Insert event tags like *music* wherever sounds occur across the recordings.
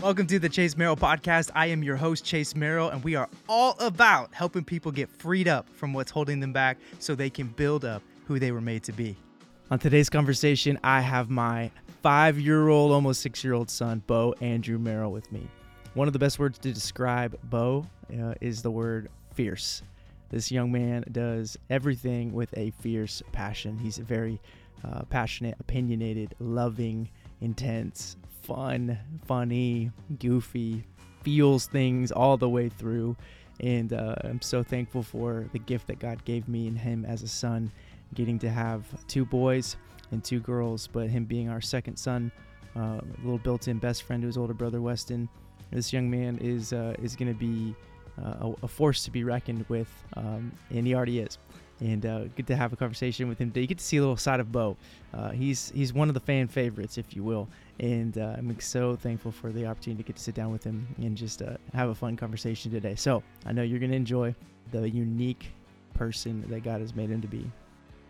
Welcome to the Chase Merrell podcast. I am your host, Chase Merrell, and we are all about helping people get freed up from what's holding them back so they can build up who they were made to be. On today's conversation, I have my five year old, almost six year old son, Beau Andrew Merrell, with me. One of the best words to describe Beau uh, is the word fierce. This young man does everything with a fierce passion. He's very uh, passionate, opinionated, loving, intense, fun, funny, goofy, feels things all the way through. And uh, I'm so thankful for the gift that God gave me and him as a son, getting to have two boys and two girls, but him being our second son, uh, little built-in best friend to his older brother Weston. This young man is uh, is going to be uh, a, a, force to be reckoned with, um, and he already is and uh, good to have a conversation with him today. You get to see a little side of Beau. Uh, he's he's one of the fan favorites, if you will, and uh, I'm so thankful for the opportunity to get to sit down with him and just uh, have a fun conversation today. So I know you're going to enjoy the unique person that God has made him to be.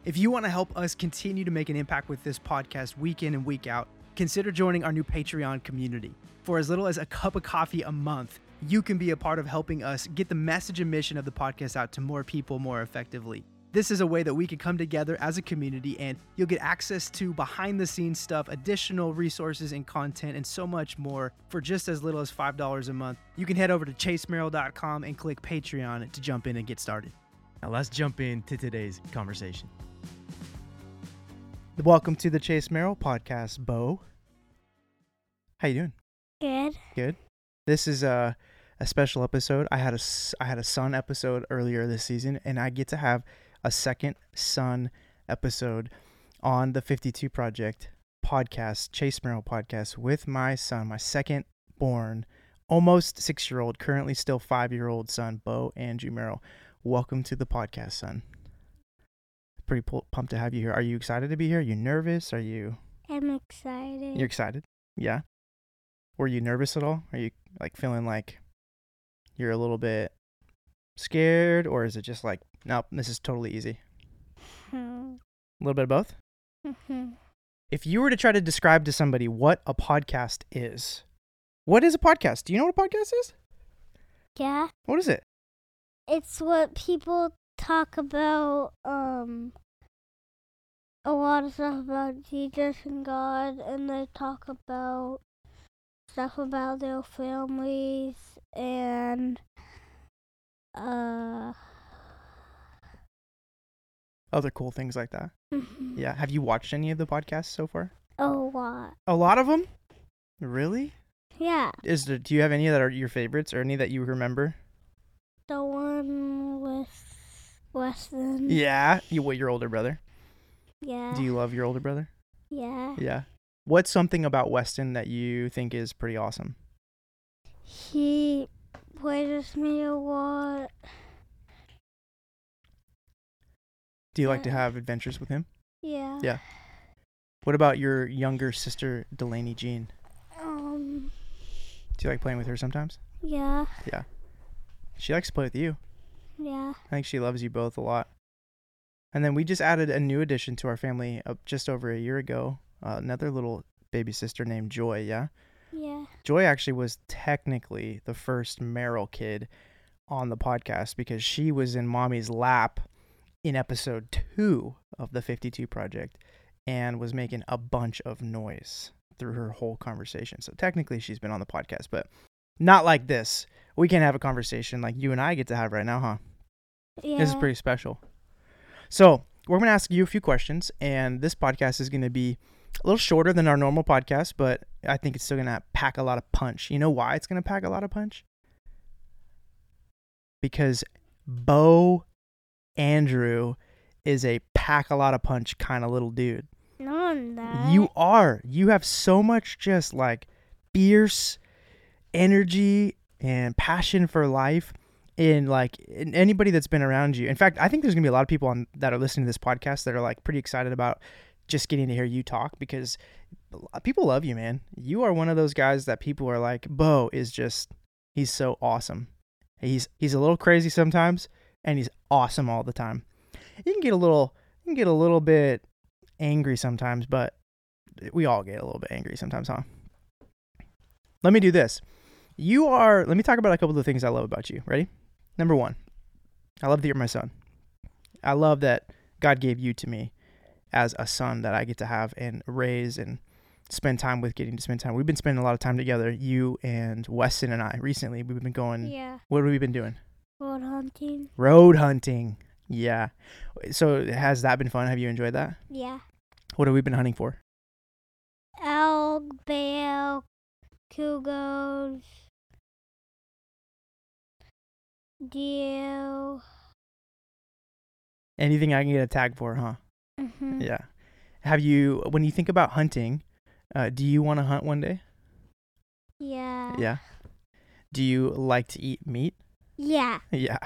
If you want to help us continue to make an impact with this podcast week in and week out, consider joining our new Patreon community. For as little as a cup of coffee a month, you can be a part of helping us get the message and mission of the podcast out to more people more effectively. This is a way that we can come together as a community and you'll get access to behind the scenes stuff, additional resources and content, and so much more for just as little as $5 a month. You can head over to chasemerrell.com and click Patreon to jump in and get started. Now let's jump into today's conversation. Welcome to the Chase Merrell podcast, Beau. How you doing? Good. Good. This is a a special episode. I had a I had a son episode earlier this season, and I get to have a second son episode on the 52 Project podcast, Chase Merrell podcast, with my son, my second born, almost six year old, currently still five year old son, Beau Andrew Merrell. Welcome to the podcast, son. Pretty pumped to have you here. Are you excited to be here? Are you nervous? Are you? I'm excited. You're excited? Yeah. Were you nervous at all? Are you like feeling like you're a little bit scared, or is it just like Nope, this is totally easy. Hmm. A little bit of both? Mm-hmm. If you were to try to describe to somebody what a podcast is, what is a podcast? Do you know what a podcast is? Yeah. What is it? It's what people talk about, um, a lot of stuff about Jesus and God, and they talk about stuff about their families and, uh, other cool things like that. Mm-hmm. Yeah. Have you watched any of the podcasts so far? A lot. A lot of them? Really? Yeah. Is there, do you have any that are your favorites or any that you remember? The one with Weston. Yeah. You what your older brother? Yeah. Do you love your older brother? Yeah. Yeah. What's something about Weston that you think is pretty awesome? He plays with me a lot. Do you like to have adventures with him? Yeah. Yeah. What about your younger sister, Delaney Jean? Um. Do you like playing with her sometimes? Yeah. Yeah. She likes to play with you. Yeah. I think she loves you both a lot. And then we just added a new addition to our family uh, just over a year ago. Uh, another little baby sister named Joy, yeah? Yeah. Joy actually was technically the first Merrell kid on the podcast because she was in mommy's lap in episode two of the 52 Project and was making a bunch of noise through her whole conversation. So technically, she's been on the podcast, but not like this. We can't have a conversation like you and I get to have right now, huh? Yeah. This is pretty special. So, we're going to ask you a few questions, and this podcast is going to be a little shorter than our normal podcast, but I think it's still going to pack a lot of punch. You know why it's going to pack a lot of punch? Because Beau Andrew is a pack a lot of punch kind of little dude. No, I'm not. You are. You have so much just like fierce energy and passion for life in like in anybody that's been around you. In fact, I think there's gonna be a lot of people on that are listening to this podcast that are like pretty excited about just getting to hear you talk because people love you, man. You are one of those guys that people are like, Beau is just he's so awesome. He's he's a little crazy sometimes, and he's awesome all the time. You can get a little you can get a little bit angry sometimes, but we all get a little bit angry sometimes, huh? let me do this. You are. Let me talk about a couple of the things I love about you. Ready? Number one, I love that you're my son. I love that God gave you to me as a son that I get to have and raise and spend time with, getting to spend time. We've been spending a lot of time together, you and Weston and I. Recently, we've been going. Yeah. What have we been doing? Road hunting. Road hunting. Yeah. So has that been fun? Have you enjoyed that? Yeah. What have we been hunting for? Elk, bear, cougars, deer. Anything I can get a tag for, huh? hmm Yeah. Have you, when you think about hunting, uh, do you want to hunt one day? Yeah. Yeah. Do you like to eat meat? Yeah. Yeah.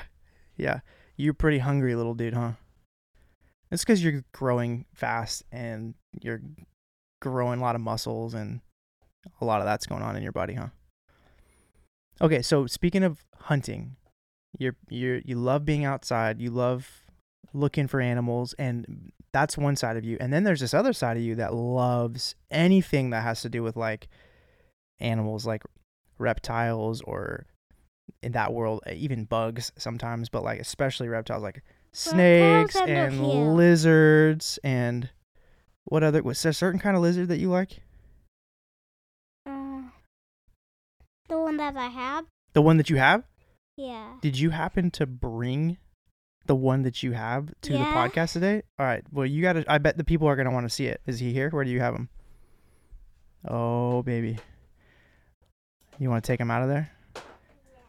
Yeah. You're pretty hungry little dude, huh? It's because you're growing fast and you're growing a lot of muscles and a lot of that's going on in your body, huh? Okay, so speaking of hunting, you're you're you love being outside, you love looking for animals and that's one side of you. And then there's this other side of you that loves anything that has to do with like animals like reptiles or in that world even bugs sometimes, but like especially reptiles like snakes and lizards and what other was there a certain kind of lizard that you like? Uh, the one that I have. The one that you have? Yeah. Did you happen to bring the one that you have to the podcast today? All right. Well, you got to I bet the people are going to want to see it. Is he here? Where do you have him? Oh, baby. You want to take him out of there?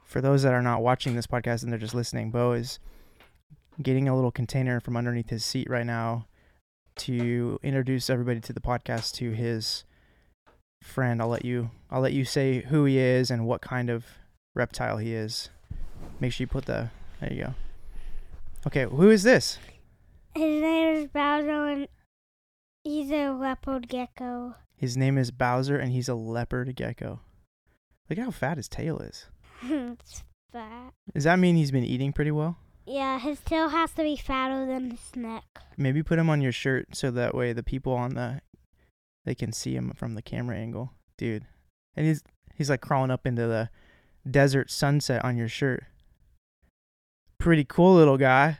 For those that are not watching this podcast and they're just listening, Bo is getting a little container from underneath his seat right now to introduce everybody to the podcast to his friend. I'll let you I'll let you say who he is and what kind of reptile he is. Make sure you put the there you go. Okay, who is this? His name is Bowser, and he's a leopard gecko. His name is Bowser and he's a leopard gecko. Look at how fat his tail is. It's *laughs* fat. Does that mean he's been eating pretty well? Yeah, his tail has to be fatter than his neck. Maybe put him on your shirt so that way the people on the they can see him from the camera angle. Dude. And he's he's like crawling up into the desert sunset on your shirt. Pretty cool little guy.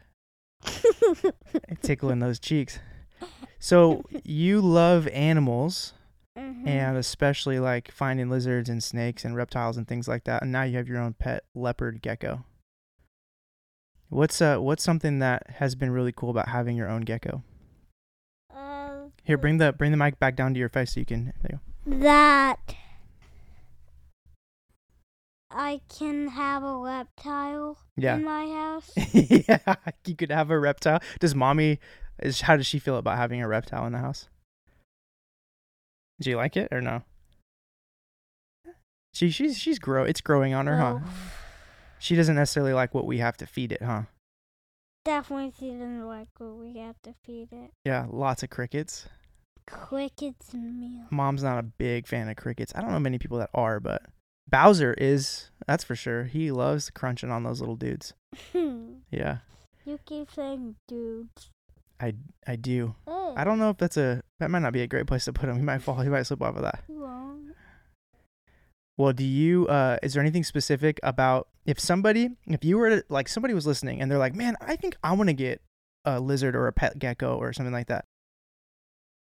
*laughs* Tickling those cheeks. So you love animals Mhm. and especially like finding lizards and snakes and reptiles and things like that. And now you have your own pet leopard gecko. What's uh what's something that has been really cool about having your own gecko? Uh, Here, bring the bring the mic back down to your face so you can. There you that I can have a reptile. Yeah, in my house. *laughs* yeah. *laughs* You could have a reptile. Does mommy? Is how does she feel about having a reptile in the house? Do you like it or no? She she's she's grow. It's growing on her, huh? She doesn't necessarily like what we have to feed it, huh? definitely she doesn't like what we have to feed it. Yeah, lots of crickets. Crickets and meal. Mom's not a big fan of crickets. I don't know many people that are, but Bowser is. That's for sure. He loves crunching on those little dudes. *laughs* Yeah. You keep saying dudes. I I do. Hey, I don't know if that's a. That might not be a great place to put him. He might fall. He might slip off of that. won't. Well, do you? Uh, is there anything specific about if somebody, if you were to, like somebody was listening and they're like, man, I think I want to get a lizard or a pet gecko or something like that.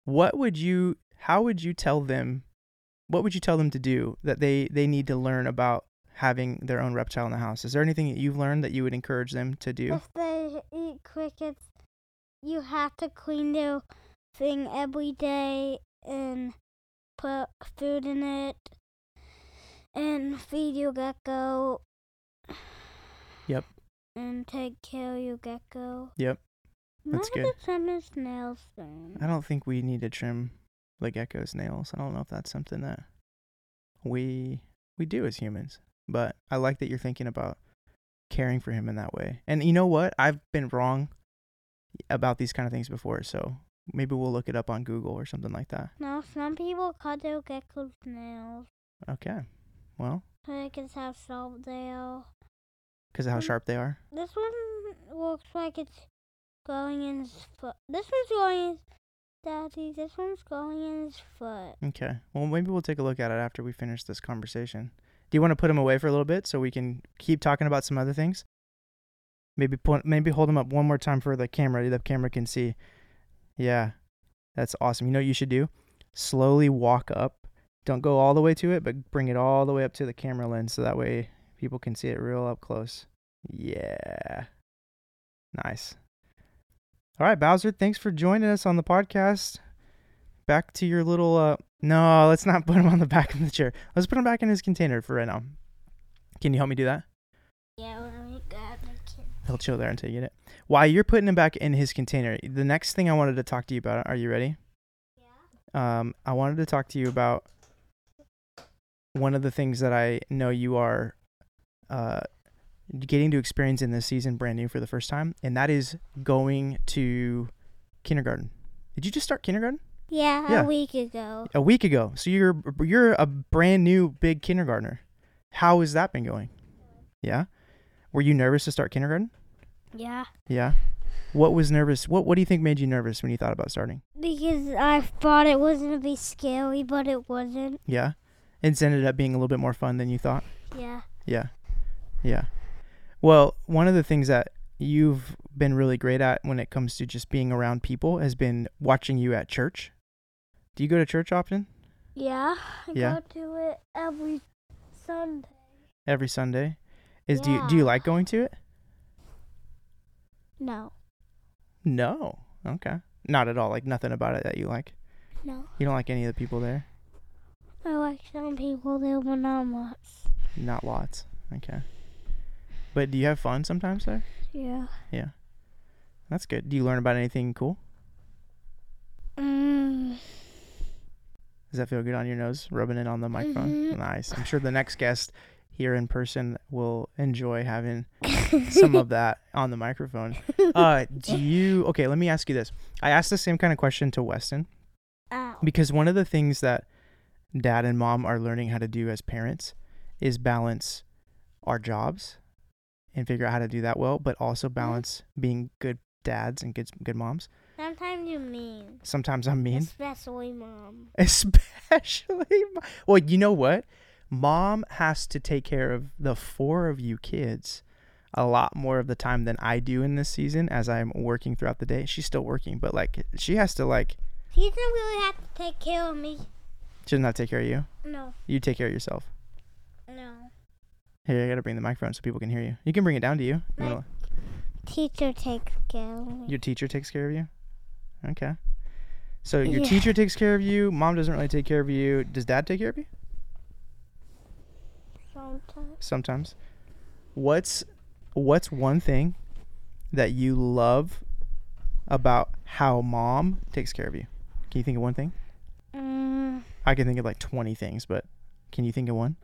What would you? How would you tell them? What would you tell them to do that they they need to learn about having their own reptile in the house? Is there anything that you've learned that you would encourage them to do? If they eat crickets, you have to clean their thing every day and put food in it and feed your gecko. Yep. And take care of your gecko. Yep. That's good. trim his nails soon. I don't think we need to trim the gecko's nails. I don't know if that's something that we we do as humans. But I like that you're thinking about caring for him in that way. And you know what? I've been wrong about these kind of things before, so maybe we'll look it up on Google or something like that. No, some people cut their gecko's nails. Okay. Well, they can have sharp nails. because of how sharp they are. This one looks like it's going in his foot. This one's going in Daddy, this one's going in his foot. Okay. Well, maybe we'll take a look at it after we finish this conversation. Do you want to put him away for a little bit so we can keep talking about some other things? Maybe point, maybe hold him up one more time for the camera. The camera can see. Yeah, that's awesome. You know what you should do? Slowly walk up. Don't go all the way to it, but bring it all the way up to the camera lens so that way people can see it real up close. Yeah. Nice. All right, Bowser, thanks for joining us on the podcast. Back to your little uh no, let's not *laughs* put him on the back of the chair. Let's put him back in his container for right now. Can you help me do that? Yeah, let me grab. He'll chill there until you get it. While you're putting him back in his container, the next thing I wanted to talk to you about, are you ready? Yeah. Um, I wanted to talk to you about one of the things that I know you are uh, getting to experience in this season brand new for the first time, and that is going to kindergarten. Did you just start kindergarten? Yeah, Yeah. a week ago. A week ago. So you're you're a brand new big kindergartner. How has that been going? Yeah. Were you nervous to start kindergarten? Yeah. Yeah. What was nervous? What What do you think made you nervous when you thought about starting? Because I thought it was gonna be scary, but it wasn't. Yeah. It's ended up being a little bit more fun than you thought. Yeah. Yeah. Yeah. Well, one of the things that you've been really great at when it comes to just being around people has been watching you at church. Do you go to church often? Yeah. I Yeah. go to it every Sunday. Every Sunday? Is do you do you like going to it? No. No. Okay. Not at all. Like nothing about it that you like. No. You don't like any of the people there? I like some people there, but not lots. Not lots. Okay. But do you have fun sometimes there? Yeah. Yeah. That's good. Do you learn about anything cool? Mm. Does that feel good on your nose, rubbing it on the microphone? Mhm. Nice. I'm sure the next guest here in person will enjoy having some of *laughs* that on the microphone. Uh, do you? Okay, let me ask you this. I asked the same kind of question to Weston Ow. because one of the things that dad and mom are learning how to do as parents is balance our jobs and figure out how to do that well, but also balance being good dads and good good moms. Sometimes you mean. Sometimes I'm mean. Especially mom. *laughs* Especially, mo- well, you know what? Mom has to take care of the four of you kids a lot more of the time than I do in this season as I'm working throughout the day. She's still working, but like she has to like He doesn't really have to take care of me. she doesn't have to take care of you. No. You take care of yourself. No. Here, I gotta bring the microphone so people can hear you. You can bring it down to you. You Mic- wanna- Teacher takes care of me. your teacher takes care of you. Okay. So your Yeah. teacher takes care of you. Mom doesn't really take care of you. Does dad take care of you? Sometimes. sometimes. What's what's one thing that you love about how mom takes care of you? Can you think of one thing? Mm, I can think of like 20 things, but can you think of one?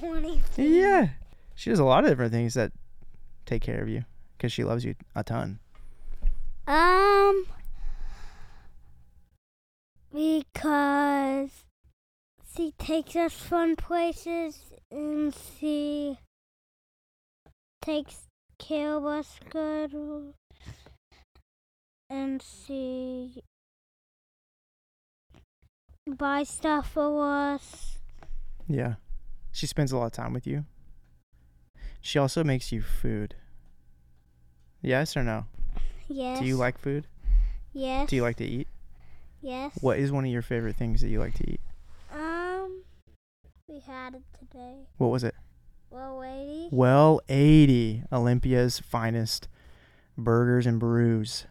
20. Yeah. She does a lot of different things that take care of you cuz she loves you a ton. Um. Because she takes us fun places and she takes care of us good. And she buys stuff for us. Yeah. She spends a lot of time with you. She also makes you food. Yes or no? Yes. Do you like food? Yes. Do you like to eat? Yes. What is one of your favorite things that you like to eat? We had it today. What was it? Well, lady. Well 80, Olympia's finest burgers and brews.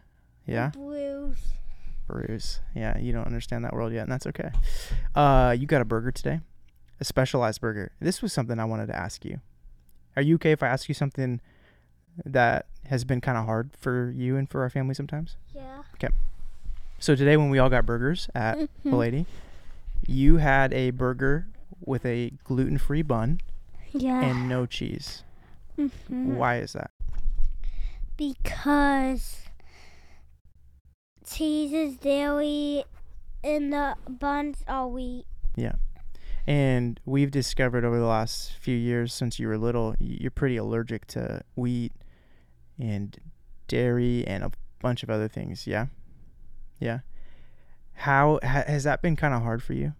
Yeah, Blues. brews. Yeah, you don't understand that world yet, and that's okay. Uh, you got a burger today, a specialized burger. This was something I wanted to ask you. Are you okay if I ask you something that has been kind of hard for you and for our family sometimes? Yeah. Okay. So today, when we all got burgers at *laughs* Mhm. the lady, you had a burger with a gluten-free bun Yeah. and no cheese. Mhm. Why is that? Because cheese is dairy and the buns are wheat. Yeah. And we've discovered over the last few years since you were little, you're pretty allergic to wheat and dairy and a bunch of other things. Yeah. Yeah. How ha, has that been kind of hard for you?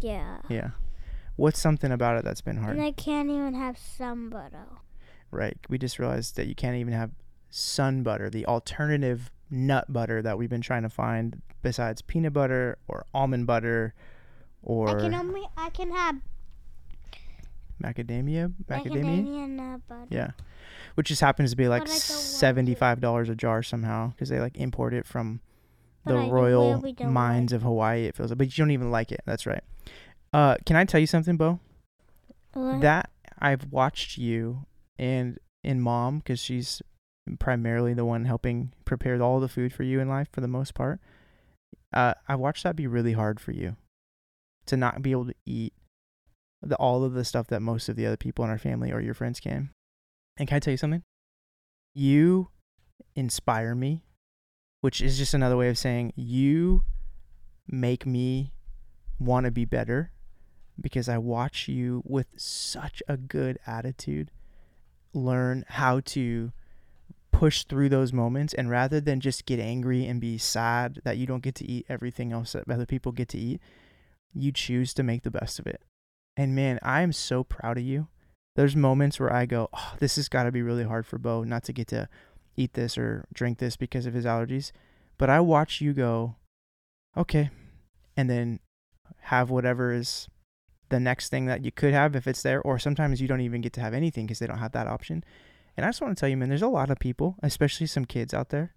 Yeah. Yeah. What's something about it that's been hard? And I can't even have sun butter. Right. We just realized that you can't even have sun butter, the alternative nut butter that we've been trying to find besides peanut butter or almond butter or I can only I can have macadamia. Macadamia. macadamia nut butter. Yeah. Which just happens to be like But I don't like it. seventy-five dollars a jar somehow because they like import it from But the I royal mines of Hawaii. It feels like, but you don't even like it. That's right. Uh, can I tell you something, Beau? What? That I've watched you and in mom because she's primarily the one helping prepare all the food for you in life for the most part. Uh, I watched that be really hard for you to not be able to eat the all of the stuff that most of the other people in our family or your friends can. And can I tell you something? You inspire me, which is just another way of saying you make me want to be better because I watch you with such a good attitude learn how to push through those moments and rather than just get angry and be sad that you don't get to eat everything else that other people get to eat, you choose to make the best of it. And man, I am so proud of you. There's moments where I go, oh, this has got to be really hard for Beau not to get to eat this or drink this because of his allergies. But I watch you go, okay, and then have whatever is the next thing that you could have if it's there, or sometimes you don't even get to have anything because they don't have that option. And I just want to tell you, man, there's a lot of people, especially some kids out there,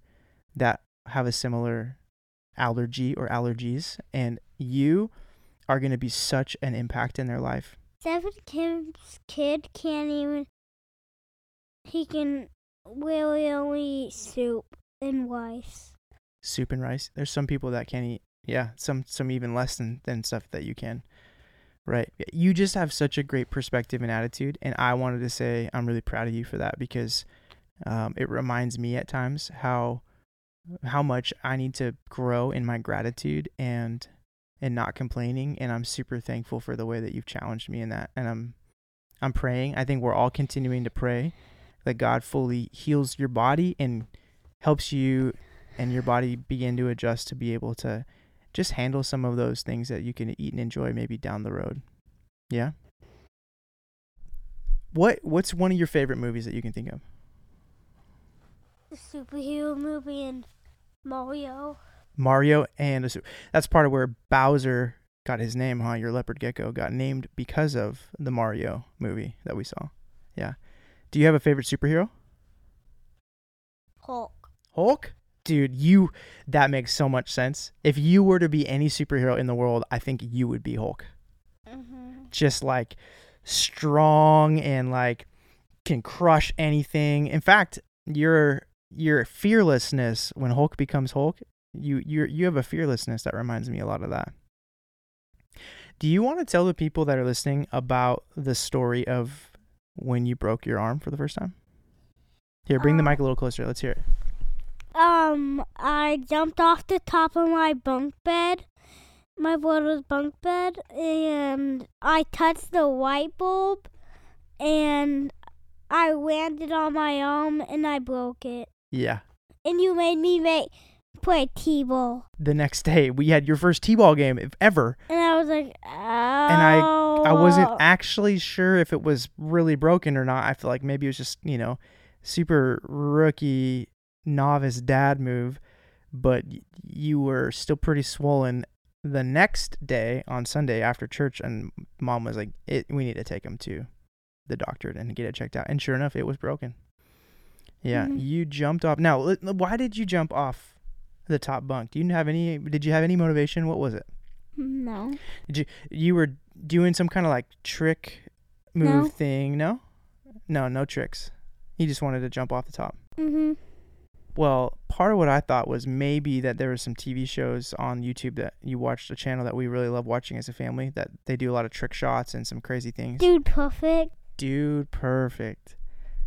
that have a similar allergy or allergies, and you are going to be such an impact in their life. Seven Kim's kid can't even. He can really only eat soup and rice. Soup and rice. There's some people that can't eat, yeah, some some even less than than stuff that you can. Right. You just have such a great perspective and attitude, and I wanted to say I'm really proud of you for that because um, it reminds me at times how how much I need to grow in my gratitude and and not complaining and I'm super thankful for the way that you've challenged me in that and I'm I'm praying I think we're all continuing to pray that God fully heals your body and helps you and your body begin to adjust to be able to just handle some of those things that you can eat and enjoy maybe down the road. Yeah. What what's one of your favorite movies that you can think of? The superhero movie and Mario. Mario and a su- that's part of where Bowser got his name, huh? Your leopard gecko got named because of the Mario movie that we saw. Yeah. Do you have a favorite superhero? Hulk. Hulk? Dude, you that makes so much sense. If you were to be any superhero in the world, I think you would be Hulk. Mm-hmm. Just like strong and like can crush anything. In fact, your your fearlessness when Hulk becomes Hulk, you you you have a fearlessness that reminds me a lot of that. Do you want to tell the people that are listening about the story of when you broke your arm for the first time? Here, bring the mic a little closer. Let's hear it. Um, I jumped off the top of my bunk bed, my brother's bunk bed, and I touched the light bulb, and I landed on my arm, and I broke it. Yeah. And you made me make play t-ball, The next day, we had your first t-ball game if ever. and I was like, oh. And I- I wasn't actually sure if it was really broken or not. I feel like maybe it was just, you know, super rookie novice dad move, but you were still pretty swollen the next day on Sunday after church and mom was like, it, we need to take him to the doctor and get it checked out. And sure enough, it was broken. Yeah, Mhm. you jumped off. Now, why did you jump off the top bunk? Do you have any did you have any motivation? What was it? No. Did you you were doing some kind of like trick move No. thing. No, no, no tricks. He just wanted to jump off the top. Mhm. Well, part of what I thought was maybe that there were some TV shows on YouTube that you watched a channel that we really love watching as a family that they do a lot of trick shots and some crazy things. Dude, perfect. Dude, perfect.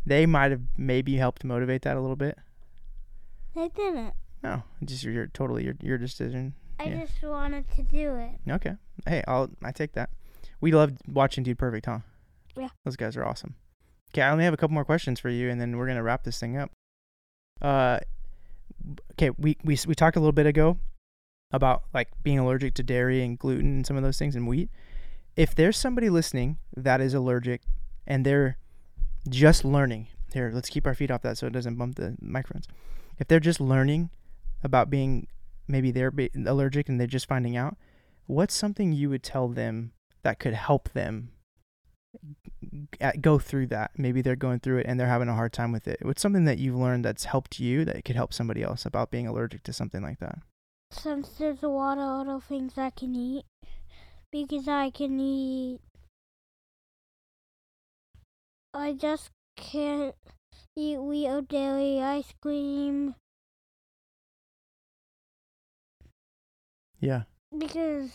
They might have maybe helped motivate that a little bit. They didn't. No, just your, your totally your your decision. I Yeah. just wanted to do it. Okay. Hey, I'll I take that. We loved watching Dude Perfect, huh? Yeah. Those guys are awesome. Okay, I only have a couple more questions for you, and then we're gonna wrap this thing up. Uh, okay, we we we talked a little bit ago about like being allergic to dairy and gluten and some of those things and wheat. If there's somebody listening that is allergic and they're just learning, here, let's keep our feet off that so it doesn't bump the microphones. If they're just learning about being maybe they're allergic and they're just finding out, what's something you would tell them that could help them Uh, go through that? Maybe they're going through it and they're having a hard time with it. What's something that you've learned that's helped you that could help somebody else about being allergic to something like that? Since there's a lot of other things I can eat, because I can eat. I just can't eat or dairy ice cream Yeah. because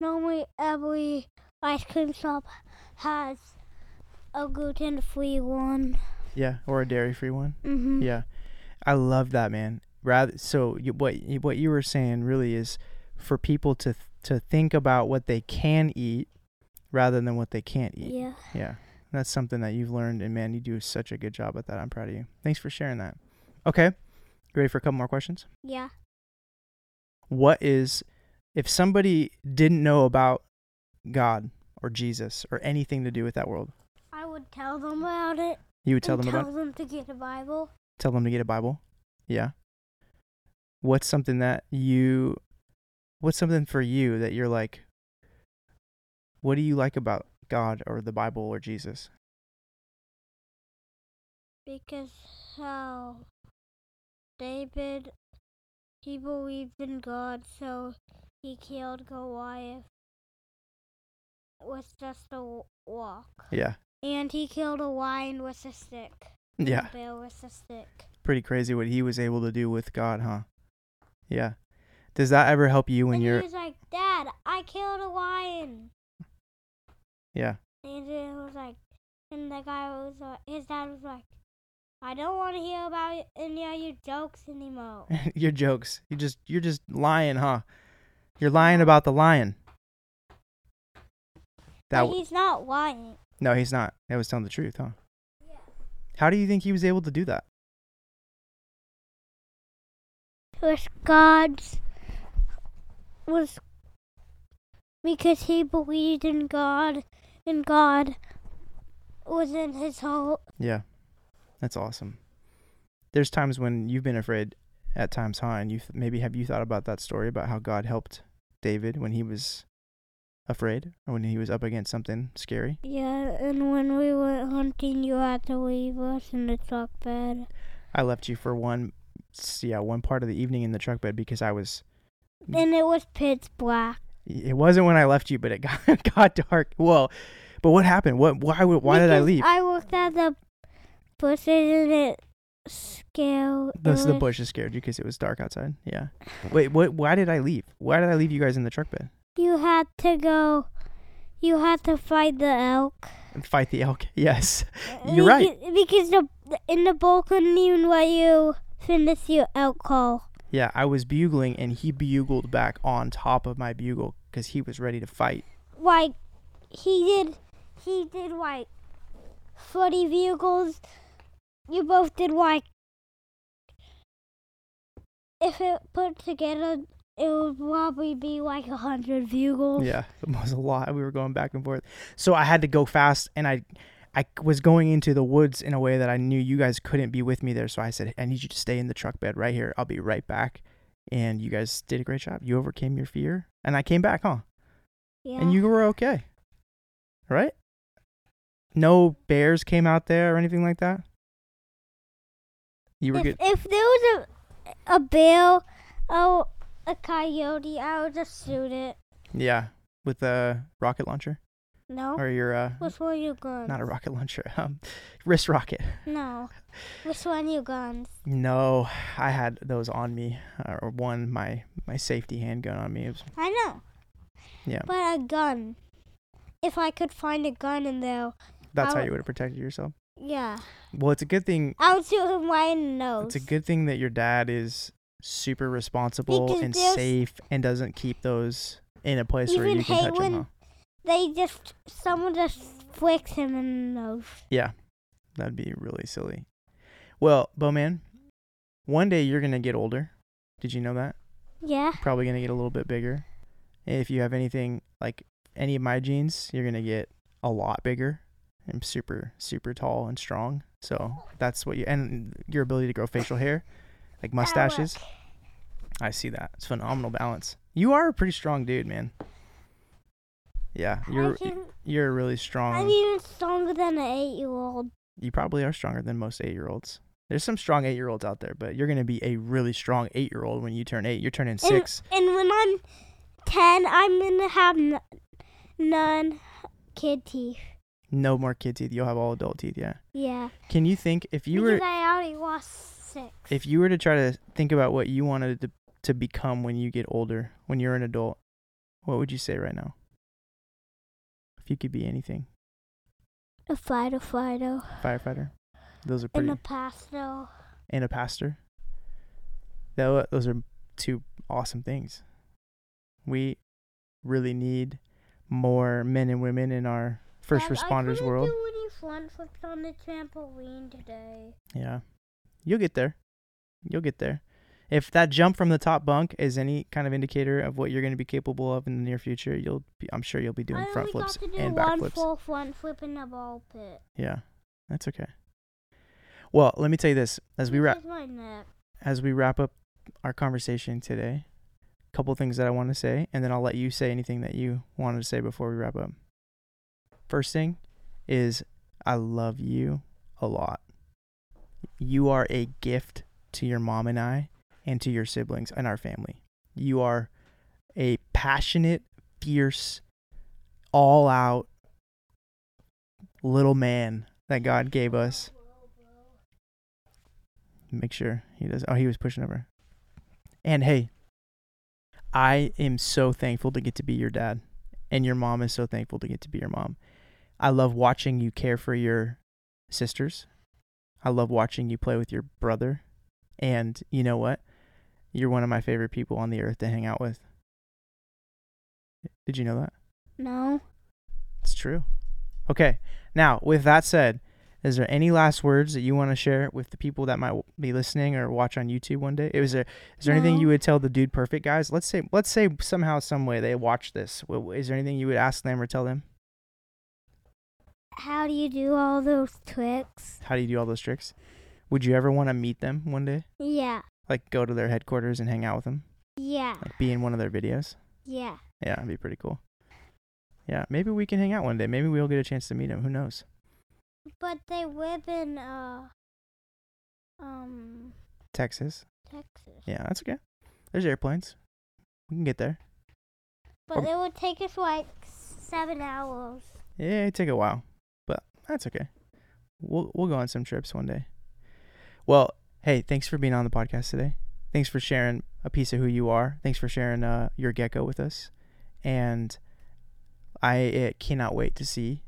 normally every ice cream shop has a gluten free one. Yeah, or a dairy-free one. Mm-hmm. Yeah, I love that, man. Rather, so you, what you- what you were saying really is for people to to think about what they can eat rather than what they can't eat. Yeah. Yeah, that's something that you've learned, and man, you do such a good job at that. I'm proud of you. Thanks for sharing that. Okay, you ready for a couple more questions? Yeah. What is if somebody didn't know about God or Jesus or anything to do with that world? I would tell them about it. You would tell them tell about Tell them to get a Bible. tell them to get a Bible. Yeah. What's something that you what's something for you that you're like what do you like about God or the Bible or Jesus? Because how David, he believed in God, so he killed Goliath with just a walk. Yeah. And he killed a lion with a stick. Yeah. A bear with a stick. Pretty crazy what he was able to do with God, huh? Yeah. Does that ever help you when and you're he was like, Dad, I killed a lion. Yeah. And it was like, and the guy was, uh, his dad was like, I don't want to hear about any of your jokes anymore. *laughs* your jokes. You just you're just lying, huh? You're lying about the lion. That but he's not lying. No, he's not. That was telling the truth, huh? Yeah. How do you think he was able to do that? was God's was because he believed in God and God was in his heart. Yeah. That's awesome. There's times when you've been afraid at times, huh? And you maybe have you thought about that story about how God helped David when he was afraid or when he was up against something scary? Yeah, and when we went hunting, you had to leave us in the truck bed. I left you for one yeah, one part of the evening in the truck bed because I was And it was pitch black. it wasn't when I left you, but it *laughs* got got dark. Well, but what happened? What why would- why did I leave? I looked at the bushes and it scared. Those the bushes scared you because it was dark outside. Yeah. Wait, what? Why did I leave? Why did I leave you guys in the truck bed You had to go. You had to fight the elk. and fight the elk? *laughs* Yes, uh, You're right. Because- the in the bowl couldn't even let you finish your elk call. yeah. I was bugling and he bugled back on top of my bugle because he was ready to fight. Like he did, he did like forty vehicles. You both did like. If it put together, it would probably be like a hundred bugles. Yeah, *laughs* it was a lot. We were going back and forth, so I had to go fast, and I, I was going into the woods in a way that I knew you guys couldn't be with me there. So I said, I need you to stay in the truck bed right here. I'll be right back. And you guys did a great job. You overcame your fear, and I came back, huh? Yeah. and you were okay, right? No bears came out there or anything like that. You were if, good. if there was a a bear or a coyote, I would just shoot it. Yeah, with a rocket launcher No. or your uh, Which one you guns? not a rocket launcher, *laughs* um, wrist rocket. No. Which one you guns? No, I had those on me, uh, or one my my safety handgun on me. Was, I know. Yeah. But a gun. If I could find a gun in there, that's how I'll- you would have protected yourself. yeah, Well, it's a good thing. I would shoot him right in the nose. It's a good thing that your dad is super responsible Because and safe and doesn't keep those in a place where you can touch them. Huh? They just someone just flicks him in the nose. Yeah, that'd be really silly. Well, Bowman, one day you're gonna get older. Did you know that? Yeah. probably gonna get a little bit bigger. If you have anything like any of my genes, you're gonna get a lot bigger. I'm super, super tall and strong. So that's what you and your ability to grow facial hair, like mustaches. I see that. It's phenomenal balance. You are a pretty strong dude, man. Yeah, you're can, you're really strong. I'm even stronger than an eight-year-old. You probably are stronger than most eight year olds. There's some strong eight year olds out there, but you're gonna be a really strong eight year old when you turn eight. You're turning six. And when I'm ten, I'm gonna have n- none kid teeth. No more kid teeth. You'll have all adult teeth. Yeah. Yeah. Can you think if you because were I already lost six. if you were to try to think about what you wanted to to become when you get older, when you're an adult, what would you say right now? If you could be anything, a fighter, fighter, firefighter. Those are pretty. and a pastel. and a pastor. Tho- Those are two awesome things. We really need more men and women in our first Dad, responders I world. do any front flips on the trampoline today. Yeah. You'll get there. You'll get there. If that jump from the top bunk is any kind of indicator of what you're going to be capable of in the near future, you'll be, I'm sure you'll be doing I front flips got to do and back one flips. full front flip in the ball pit. Yeah. That's okay. Well, let me tell you this as we wrap is my neck. as we wrap up our conversation today, a couple things that I want to say, and then I'll let you say anything that you wanted to say before we wrap up. First thing is I love you a lot. You are a gift to your mom and I and to your siblings and our family. You are a passionate, fierce, all out little man that God gave us. Make sure he does. Oh, he was pushing over. And hey, I am so thankful to get to be your dad, and your mom is so thankful to get to be your mom. I love watching you care for your sisters. I love watching you play with your brother. And you know what? You're one of my favorite people on the earth to hang out with. Did you know that? No. It's true. Okay. Now, with that said, is there any last words that you want to share with the people that might be listening or watch on YouTube one day? Is there is there anything you would tell the dude perfect guys? Let's say let's say somehow some way they watch this. Is there anything you would ask them or tell them? How do you do all those tricks? How do you do all those tricks? Would you ever want to meet them one day? Yeah. Like go to their headquarters and hang out with them? Yeah. Like be in one of their videos? Yeah. Yeah, that'd be pretty cool. Yeah, maybe we can hang out one day. Maybe we'll get a chance to meet them. Who knows? But they live in uh um Texas. Texas. Yeah, that's okay. There's airplanes. We can get there. But Um, it would take us like seven hours. Yeah, it'd take a while, that's okay. We'll we'll go on some trips one day. Well, hey, thanks for being on the podcast today. Thanks for sharing a piece of who you are. Thanks for sharing uh, your gecko with us, and I cannot wait to see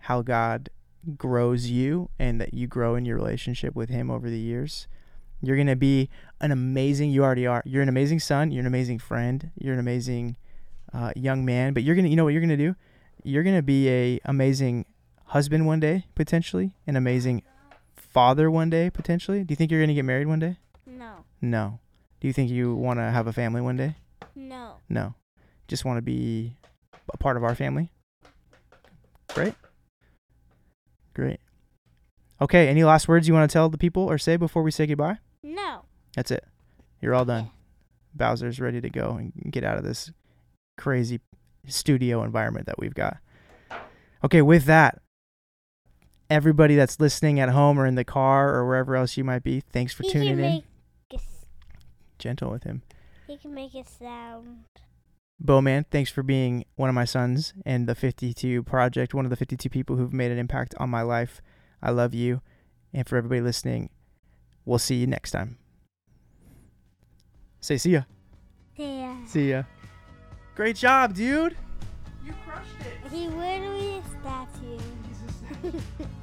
how God grows you and that you grow in your relationship with Him over the years. You're gonna be an amazing. You already are. You're an amazing son. You're an amazing friend. You're an amazing uh, young man. But you're gonna. You know what you're gonna do? you're gonna be a amazing husband one day potentially an amazing father one day potentially? Do you think you're gonna get married one day? No. no. Do you think you want to have a family one day? No. no. Just want to be a part of our family? Great. Great. Okay any last words you want to tell the people or say before we say goodbye? No. that's it. You're all done. Bowser's ready to go and get out of this crazy studio environment that we've got. Okay, with that, everybody that's listening at home or in the car or wherever else you might be, thanks for he tuning can in. make a s- Gentle with him. he can make it sound. Bowman, thanks for being one of my sons and the 52 project, one of the 52 people who've made an impact on my life. I love you. And for everybody listening, we'll see you next time. Say see ya. Yeah. See ya. Great job, dude. You crushed it. He literally is a statue. *laughs*